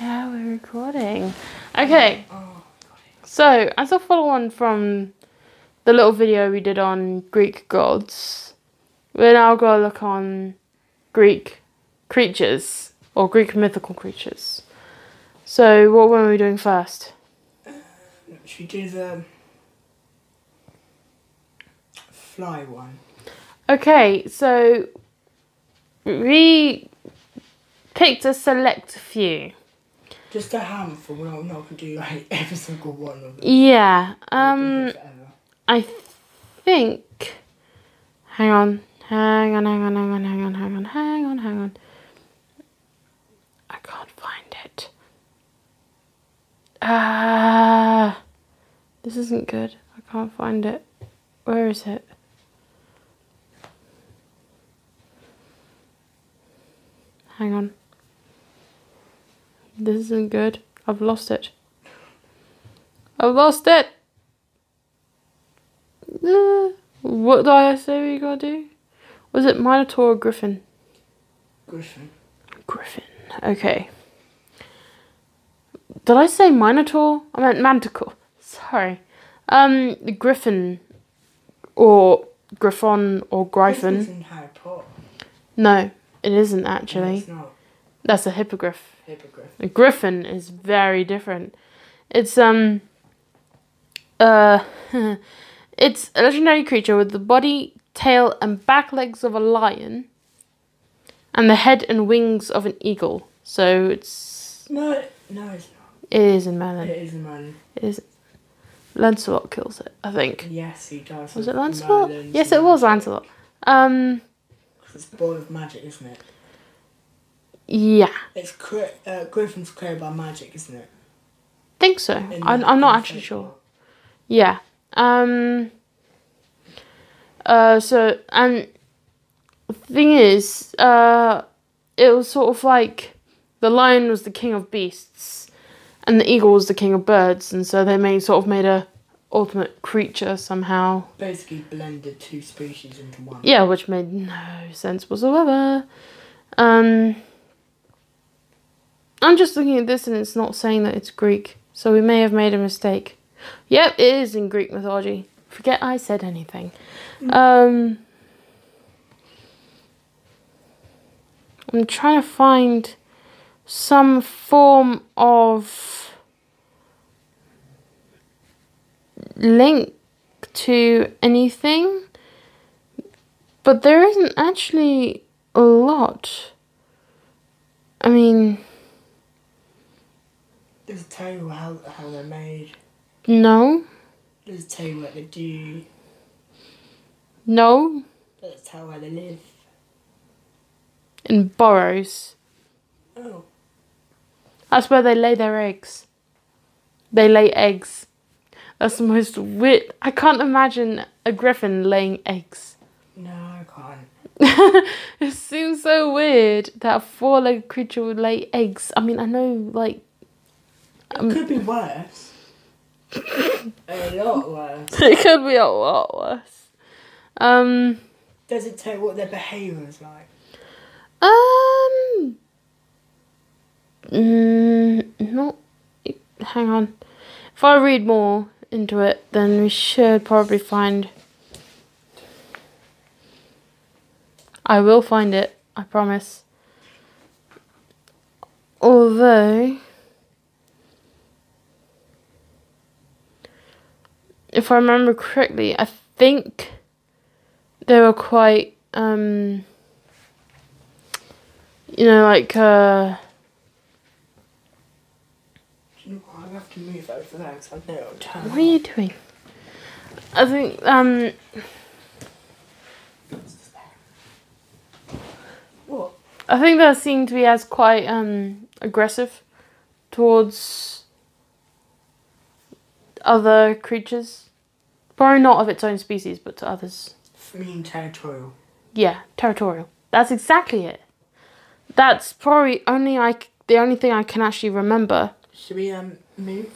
Yeah, we're recording. Okay, Oh, so as a follow on from the little video we did on Greek gods, we're now going to look on Greek creatures or Greek mythical creatures. So, what were we doing first? Uh, should we do the fly one? Okay, so we picked a select few. Just a handful. We're not, not gonna do like every single one of them. Yeah, um, do it forever. I think. Hang on, hang on, hang on, hang on, hang on, hang on, hang on, hang on. I can't find it. Ah, this isn't good. I can't find it. Where is it? Hang on. This isn't good. I've lost it. I've lost it. Uh, what did I say we gotta do? Was it Minotaur or Griffin? Griffin. Griffin. Okay. Did I say Minotaur? I meant Manticore. Sorry. Um, Griffin or Griffon or Gryphon. in Harry Potter. No, it isn't No, actually. it's not. That's a hippogriff. Hippogriff. A griffin is very different. It's um uh it's a legendary creature with the body, tail and back legs of a lion and the head and wings of an eagle. So it's No, no, it's it is in not. Merlin. It is a man. It is Lancelot kills it, I think. Yes, he does. Was it Lancelot? Merlin's Yes it was. Lancelot. Um It's born of magic, isn't it? Yeah. It's cre- uh, Griffin's created by magic, isn't it? Think so. In I'm, the- I'm not actually sure. Yeah. Um. Uh. So and the thing is, uh, it was sort of like the lion was the king of beasts, and the eagle was the king of birds, and so they made sort of made a ultimate creature somehow. Basically blended two species into one. Yeah, which made no sense whatsoever. Um. I'm just looking at this and it's not saying that it's Greek, so we may have made a mistake. Yep, it is in Greek mythology. Forget I said anything. Um, I'm trying to find some form of link to anything, but there isn't actually a lot. I mean, Does it tell you how, how they're made? no, Does it tell you what they do? no, Does it tell where they live? in burrows. Oh. That's where they lay their eggs. They lay eggs. That's the most weird. I can't imagine a griffin laying eggs. No, I can't. it seems so weird that a four-legged creature would lay eggs. I mean, I know, like, It Um, could be worse. a lot worse. it could be a lot worse. Um, Does it tell what their behaviour is like? um, mm, not. Hang on. If I read more into it, then we should probably find. I will find it. I promise. Although. If I remember correctly, I think they were quite, um, you know, like, uh, what? I have to move over there because I it'll turn. what are you doing? I think, um, What? I think they seem to be as quite, um, aggressive towards other creatures. Probably not of its own species, but to others. Mean territorial. Yeah, territorial. That's exactly it. That's probably only I the only thing I can actually remember. Should we um move?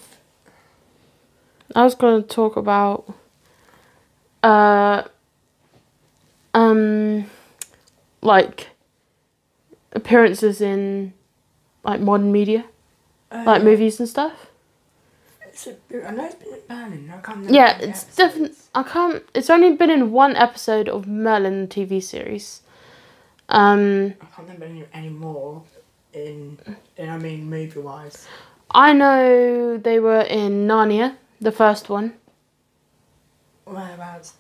I was going to talk about uh um like appearances in like modern media like Uh, movies and stuff. I know it's been in Merlin. I can't remember. Yeah, it's definitely. I can't. It's only been in one episode of Merlin the TV series. Um, I can't remember any, any more. In, in I mean, movie wise. I know they were in Narnia, the first one. Whereabouts?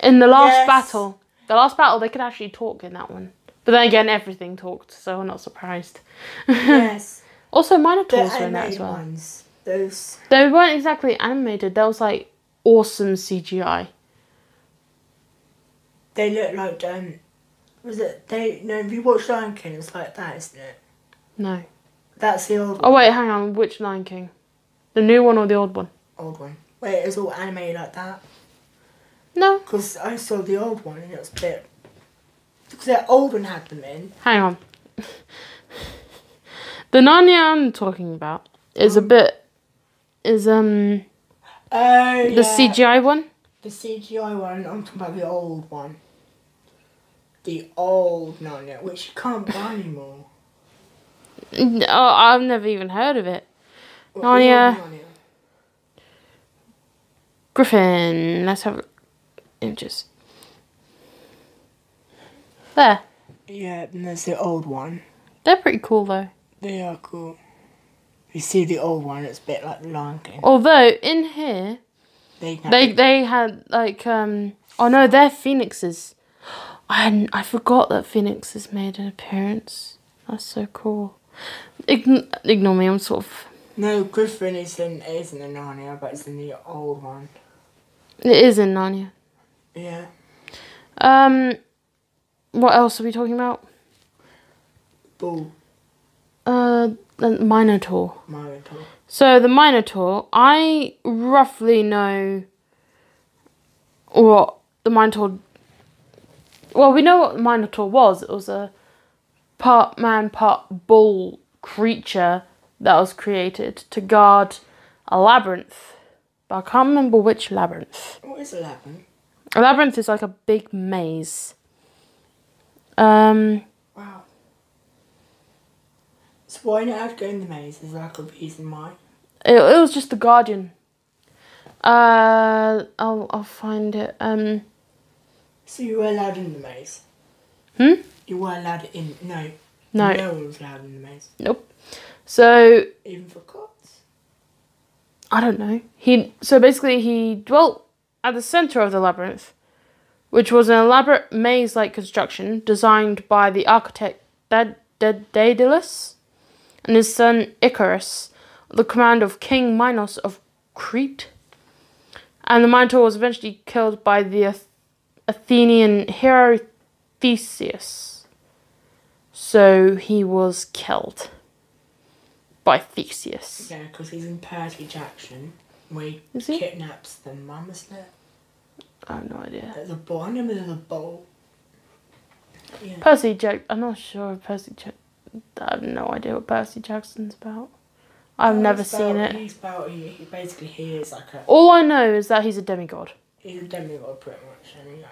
In the last Yes. battle, the last battle, they could actually talk in that one. But then again, everything talked, so I'm not surprised. yes. also, The Minotaurs were in that as well. ones. Those. They weren't exactly animated. That was like awesome CGI. They look like um. Was it they? No, if you watch Lion King, it's like that, isn't it? No. That's the old Oh one. wait, hang on. Which Lion King? The new one or the old one? Old one. Wait, it's all animated like that. No. Because I saw the old one and it was a bit. Because the old one had them in. Hang on. the Narnia I'm talking about is a bit is um Oh, the CGI one. The CGI one, I'm talking about the old one. The old Narnia, which you can't buy anymore. Oh, I've never even heard of it. What, Narnia. Narnia? Griffin. Let's have images. There. Yeah, and there's the old one. They're pretty cool though. They are cool. You see the old one, it's a bit like the Lion King. Although in here They, they they had like um oh no they're phoenixes. I hadn't, I forgot that phoenixes made an appearance. That's so cool. Ign- ignore me. I'm sort of. No, Griffin is in, is in the Narnia, but it's in the old one. It is in Narnia. Yeah. Um, what else are we talking about? Bull. Uh, the Minotaur. Minotaur. So the Minotaur, I roughly know what the Minotaur. Well, we know what the Minotaur was. It was a part man, part bull creature that was created to guard a labyrinth. But I can't remember which labyrinth. What is 11? A labyrinth is like a big maze. Um. So why not have to go in the maze? Is like a reason why? it, it was just the guardian. Uh, I'll I'll find it. Um, So you were allowed in the maze? Hmm? You were allowed in. No. No. No one was allowed in the maze. nope. So Even for cots? I don't know. He so basically he dwelt at the center of the labyrinth, which was an elaborate maze-like construction designed by the architect Dad- Dad- Daedalus and his son Icarus, the command of King Minos of Crete. And the Minotaur was eventually killed by the Ath- Athenian hero Theseus. So he was killed by Theseus. Yeah, because he's in Percy Jackson. Where he he? kidnaps the mum, isn't it? I have no idea. There's a bowl. I remember there's a bowl. Yeah. Percy Jack. I'm not sure if Percy Jack. I have no idea what Percy Jackson's about. I've never seen about- it. He's about, he, he basically he is like a, All I know is that he's a demigod. he's a demigod pretty much. And he like,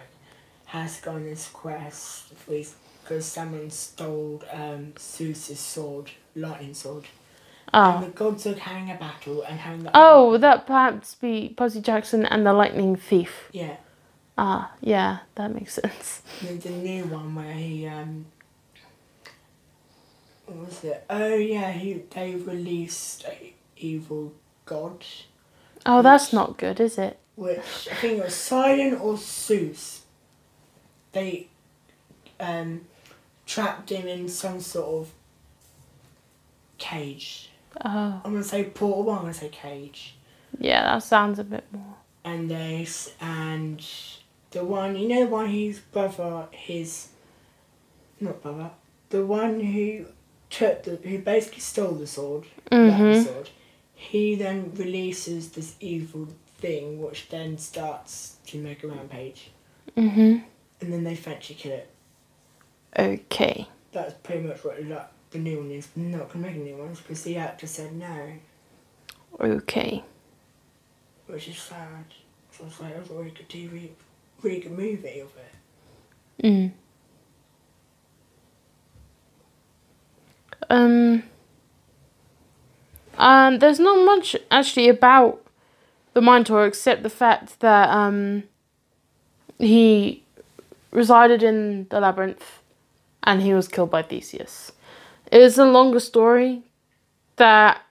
has gone on this quest because someone stole um, Zeus's sword, lightning sword. And Oh. the gods are having a battle and having the Oh, would that perhaps be Percy Jackson and the Lightning Thief? Yeah. Ah, yeah, that makes sense. There's a new one where he um what was it? Oh yeah, he they released a evil god, Oh, that's not good, is it? which I think it was Sidon or Zeus. They um trapped him in some sort of cage. Oh, I'm gonna say portal, I'm gonna say cage. yeah, that sounds a bit more. And they and the one you know the one whose brother his not brother the one who took the who basically stole the sword that Mhm. sword he then releases this evil thing which then starts to make a rampage Mhm. and then they eventually kill it Okay. that's pretty much what like, the new one is They're not gonna make new ones because the actor said no Okay. which is sad so I was like a really good TV really good movie of it Mm. Um. Um, there's not much actually about the Minotaur except the fact that um, he resided in the labyrinth and he was killed by Theseus. It is a longer story that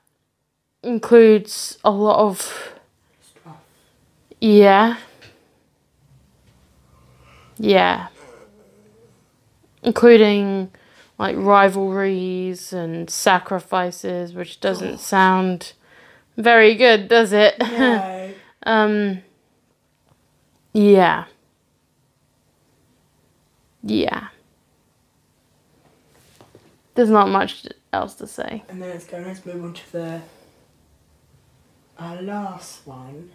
includes a lot of yeah. Yeah. Including like rivalries and sacrifices, which doesn't sound very good, does it? No. um yeah. Yeah. There's not much else to say. and then let's go. Let's move on to the our last one.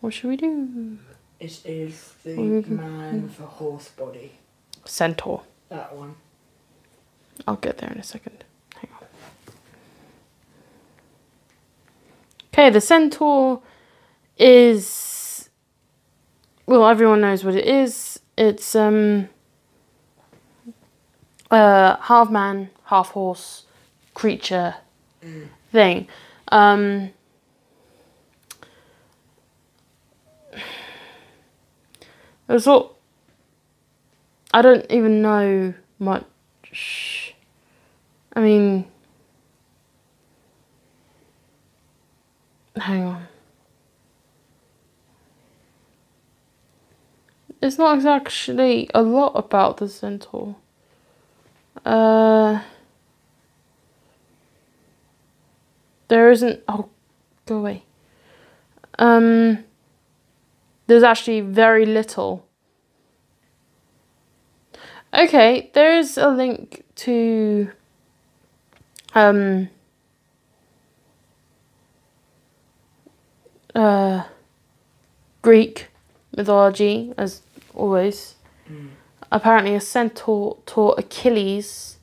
What should we do? It is the We can- man with a horse body. Centaur. That one. I'll get there in a second. Hang on. Okay, the centaur is well, everyone knows what it is. It's um a half man, half horse creature Mm. thing. Um There's all I don't even know much. I mean, hang on. It's not actually a lot about the centaur. Uh, there isn't. Oh, go away. Um, there's actually very little. Okay, there is a link to um uh Greek mythology as always. Mm. Apparently a centaur taught Achilles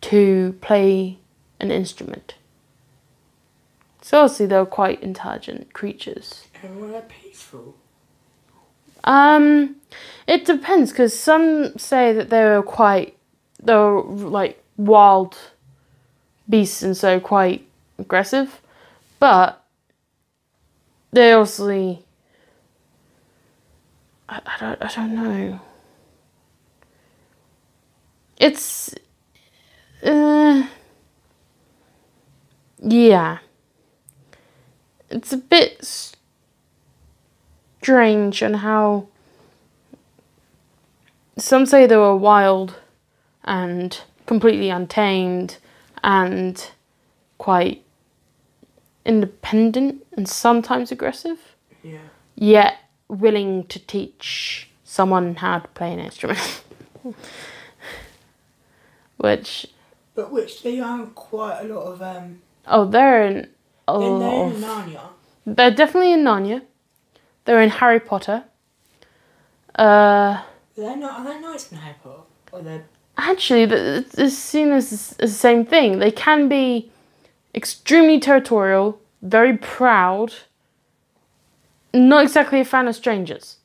to play an instrument. So obviously they were quite intelligent creatures. And were they peaceful? Um, it depends because some say that they were quite, they were like wild beasts and so quite aggressive, but they obviously. I, I don't I don't know. It's, uh, yeah. It's a bit strange on how some say they were wild and completely untamed and quite independent and sometimes aggressive, Yeah. yet willing to teach someone how to play an instrument. Which, But which they are quite a lot of um. oh, they're in a they're of in Narnia. They're definitely in Narnia. They're in Harry Potter. Uh, They're not. Are they nice in Harry Potter? Or they're actually, th- it's it's seen as, as the same thing. They can be extremely territorial, very proud, not exactly a fan of strangers.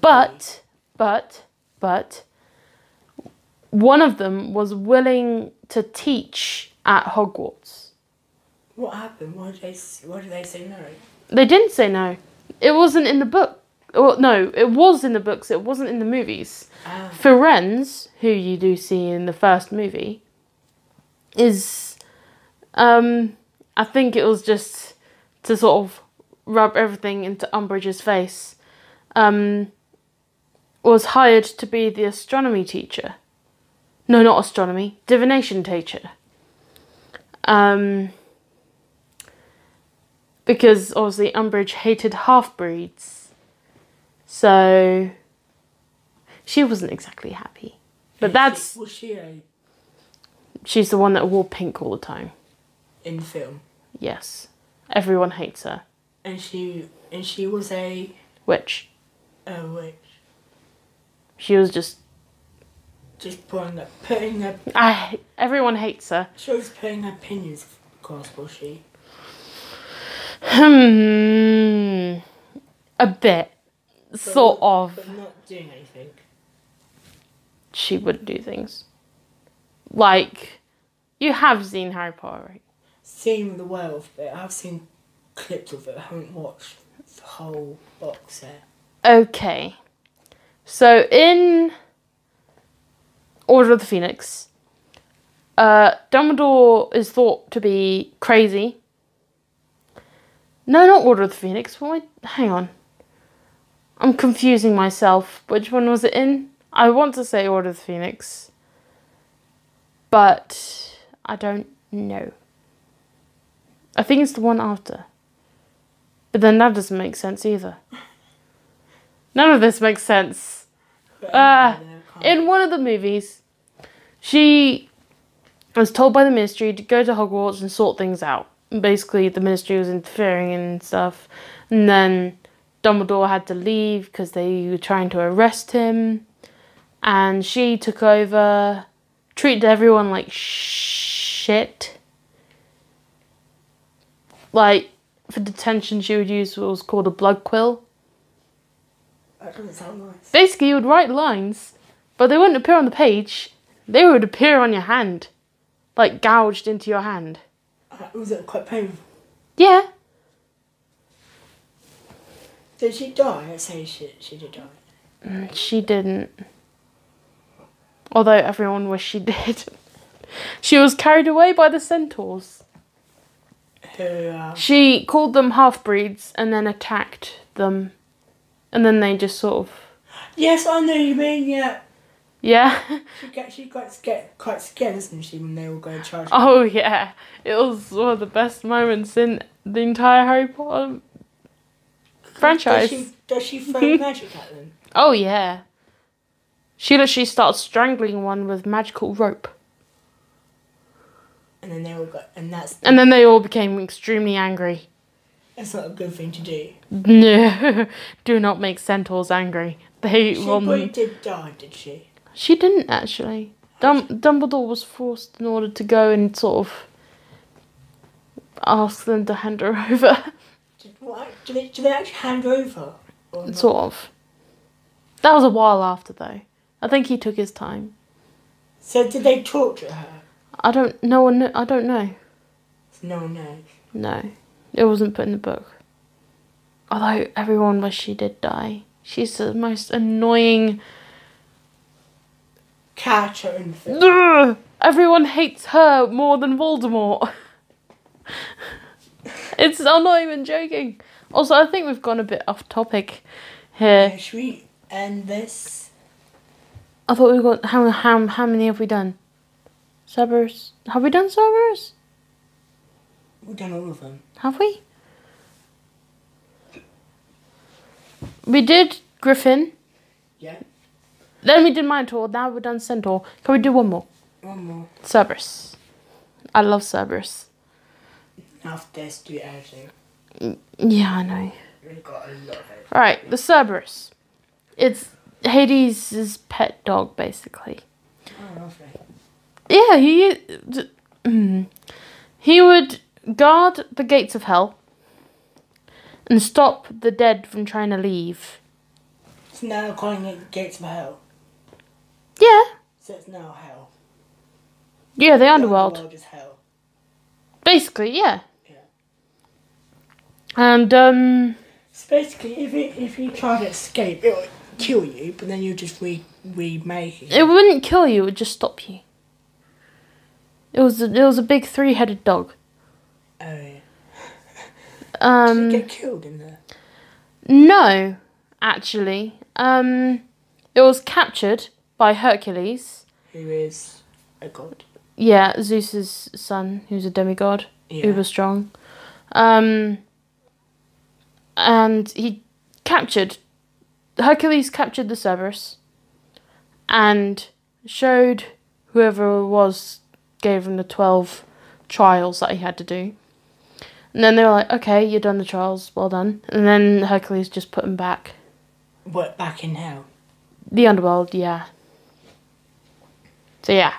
But, but, but, one of them was willing to teach at Hogwarts. What happened? Why did they? Why did they say no? They didn't say no. It wasn't in the book. Well, no, it was in the books. It wasn't in the movies. Ah. Firenze, who you do see in the first movie, is, um, I think it was just to sort of rub everything into Umbridge's face. Um, was hired to be the astronomy teacher. No, not astronomy, divination teacher. Um, because obviously Umbridge hated half breeds. So she wasn't exactly happy. But that's was she a, she's the one that wore pink all the time. in film? Yes. Everyone hates her. And she and she was a witch. a witch. she was just Just putting her, putting her. I everyone hates her. She was putting her opinions across, was she? Hmm. A bit. Sort But- of. But not doing anything. She would do things. Like you have seen Harry Potter, right? seen the werewolf bit. I've seen clips of it. I haven't watched the whole box set. Okay. So in Order of the Phoenix, uh, Dumbledore is thought to be crazy. No, not Order of the Phoenix. Why? Hang on. I'm confusing myself. Which one was it in? I want to say Order of the Phoenix, but I don't know. I think it's the one after. But then that doesn't make sense either. None of this makes sense. I um, uh, can't- In one of the movies, she was told by the ministry to go to Hogwarts and sort things out. Basically, the ministry was interfering and stuff. And then Dumbledore had to leave because they were trying to arrest him. And she took over, treated everyone like shit. Like, for detention, she would use what was called a blood quill. that doesn't sound nice. Basically, you would write lines, but they wouldn't appear on the page. They would appear on your hand, like gouged into your hand. Uh, was it quite painful? Yeah. Did she die? I say she, she did die. She didn't. Although everyone wished she did. she was carried away by the centaurs. Who, uh, She called them half breeds and then attacked them. And then they just sort of. yes, I know you mean, yeah. Yeah. She get she got scared, quite scared, isn't she, when they were going to charge? oh, yeah. It was one of the best moments in the entire Harry Potter franchise. Does she, does she throw magic at them? Oh yeah. She literally starts strangling one with magical rope. And then they all got, and that's And then they all became extremely angry. that's not a good thing to do. No, do not make centaurs angry. They She will. probably did die, did she? She didn't actually. Dum- Dumbledore was forced in order to go and sort of ask them to hand her over. What, did, they, did they actually hand over? Or sort of. That was a while after though. I think he took his time. So did they torture her? I don't. No one. kn- I don't know. No one knows. No, it wasn't put in the book. Although everyone wished she did die. She's the most annoying. Character in the film. Everyone hates her more than Voldemort. it's. I'm not even joking. Also, I think we've gone a bit off topic here. Uh, should we end this? I thought we got how how how many have we done? Cerberus. Have we done Cerberus? We've done all of them. Have we? We did Griffin. Yeah. Then we did Minotaur. Now we've done Centaur. Can we do one more? One more. Cerberus. I love Cerberus. After this, do editing. Yeah, I know. We've got a lot of it. Right, the Cerberus. It's Hades' pet dog, basically. Oh, lovely. Yeah, he d- mm. he would guard the gates of hell and stop the dead from trying to leave. It's now calling it Gates of Hell. Yeah, So it's now Hell. yeah, the underworld. The underworld Hell. Basically, yeah. And um, So basically, if it, if you try to escape, it will kill you, but then you just re remake it. it wouldn't kill you; it would just stop you. It was a, it was a big three-headed dog. Oh, yeah. Did Um, it get killed in there? no, actually, um, it was captured by Hercules. Who is a god? Yeah, Zeus's son, who's a demigod, Yeah. uber strong. Um, and he captured Hercules captured the Cerberus and showed whoever it was gave him the twelve trials that he had to do. And then they were like, "Okay, you've done the trials, well done." And then Hercules just put him back. What, back in Hell? The underworld, yeah. So yeah,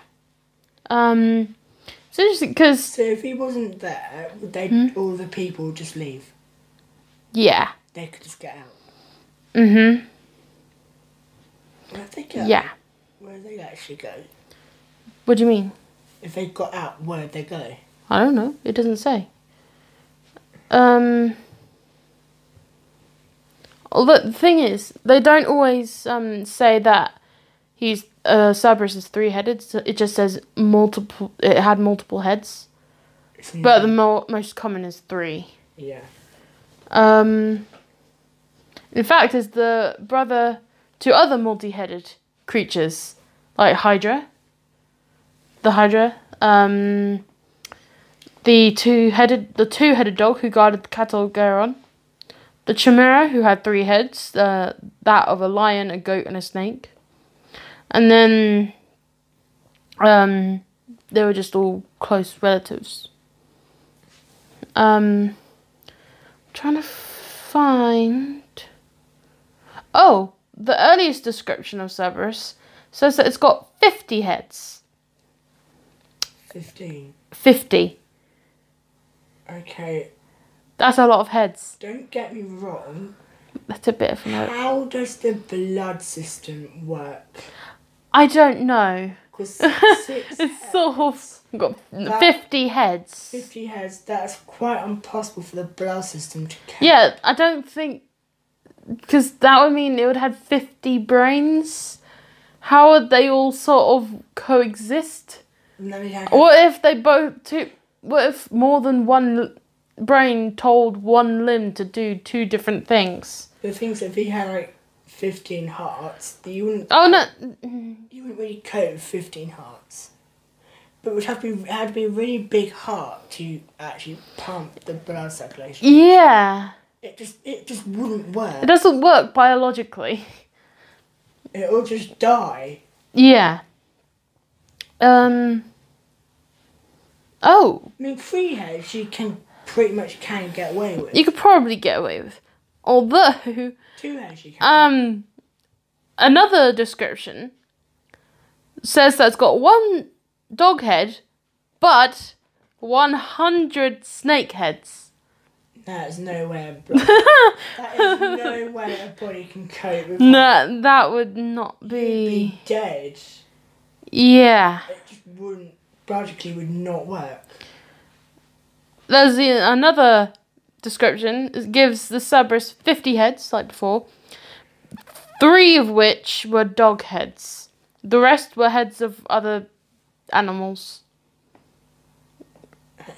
um, it's interesting because So if he wasn't there, would they, Hmm? all the people just leave? Yeah, They could just get out. Mm-hmm. Where they go? yeah. Where they actually go? What do you mean? If they got out, where'd they go? I don't know. It doesn't say. Um. Although the thing is, they don't always um say that he's uh Cerberus is three headed. So it just says multiple. It had multiple heads, but the mo- most common is three. yeah. Um. In fact, is the brother to other multi-headed creatures like Hydra. The Hydra. Um. The two-headed, the two-headed dog who guarded the cattle Catalgeron. The Chimera who had three heads, uh, that of a lion, a goat, and a snake. And then, um, they were just all close relatives. Um, trying to find. Oh, the earliest description of Cerberus says that it's got 50 heads. Fifteen. 50. Okay. That's a lot of heads. Don't get me wrong. That's a bit of an. How does the blood system work? I don't know. Because six It's sort of got That- 50 heads. 50 heads, that's quite impossible for the blood system to count. Yeah, I don't think. Because that would mean it would have 50 brains. How would they all sort of coexist? And then we What if they both two? What if more than one brain told one limb to do two different things? the things if he had like 15 hearts, you wouldn't, Oh no! you wouldn't really cope with 15 hearts. But it would have to be, had to be a really big heart to actually pump the blood circulation. Yeah, It just it just wouldn't work. it doesn't work biologically. It will just die. Yeah. Um. Oh, I mean, heads you can pretty much can get away with. you could probably get away with, although um, another description says that it's got one dog head, but one hundred snake heads. that is no way a blood. that is no way a body can cope with. No, that would not be. be dead. Yeah. It just wouldn't. Logically, would not work. There's the, another description. Gives the Cerberus 50 heads, like before, three of which were dog heads. The rest were heads of other animals.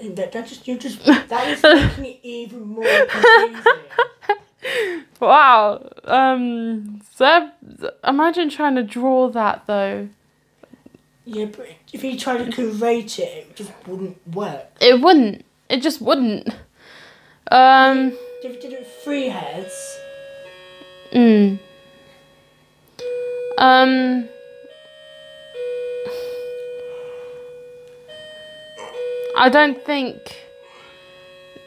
That, that just you just that is making it even more confusing. Wow. Um, Zeb, imagine trying to draw that though. yeah, but if you try to create it, it just wouldn't work. It wouldn't. It just wouldn't. Um. If you did it three heads, Mm. Um. I don't think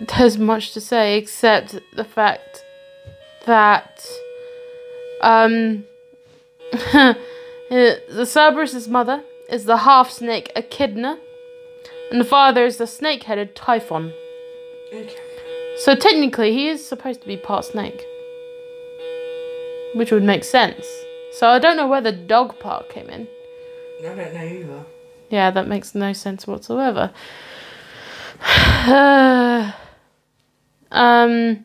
there's much to say except the fact that um the Cerberus's mother is the half snake Echidna, and the father is the snake-headed Typhon. okay. So technically, he is supposed to be part snake, which would make sense. So I don't know where the dog part came in. I don't know either. Yeah, that makes no sense whatsoever. um,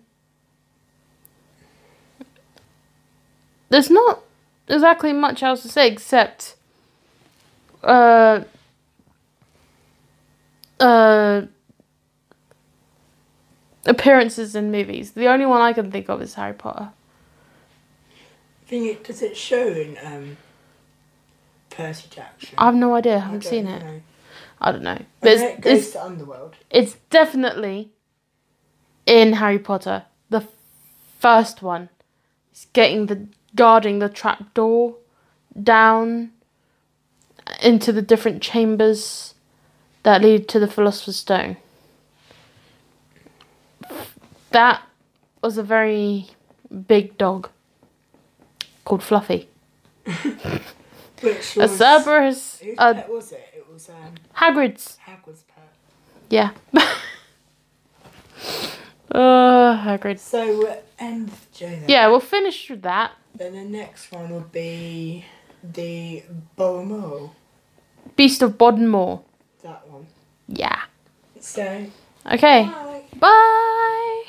there's not exactly much else to say except, uh, uh, appearances in movies. The only one I can think of is Harry Potter. Thing it does it show in um, Percy Jackson? I have no idea. I I haven't don't seen it. know. I don't know. But know it it's, goes it's to Underworld. It's definitely in Harry Potter. The first one. He's getting the guarding the trap door down into the different chambers that lead to the Philosopher's Stone. That was a very big dog called Fluffy. Which A was Cerberus, Whose a pet was it? It was um, Hagrid's. Hagrid's pet. Yeah. uh, Hagrid. So we'll end then. Yeah, we'll finish with that. Then the next one will be the Bomo. Beast of Bodmin Moor. That one. Yeah. So, Okay. bye. Bye.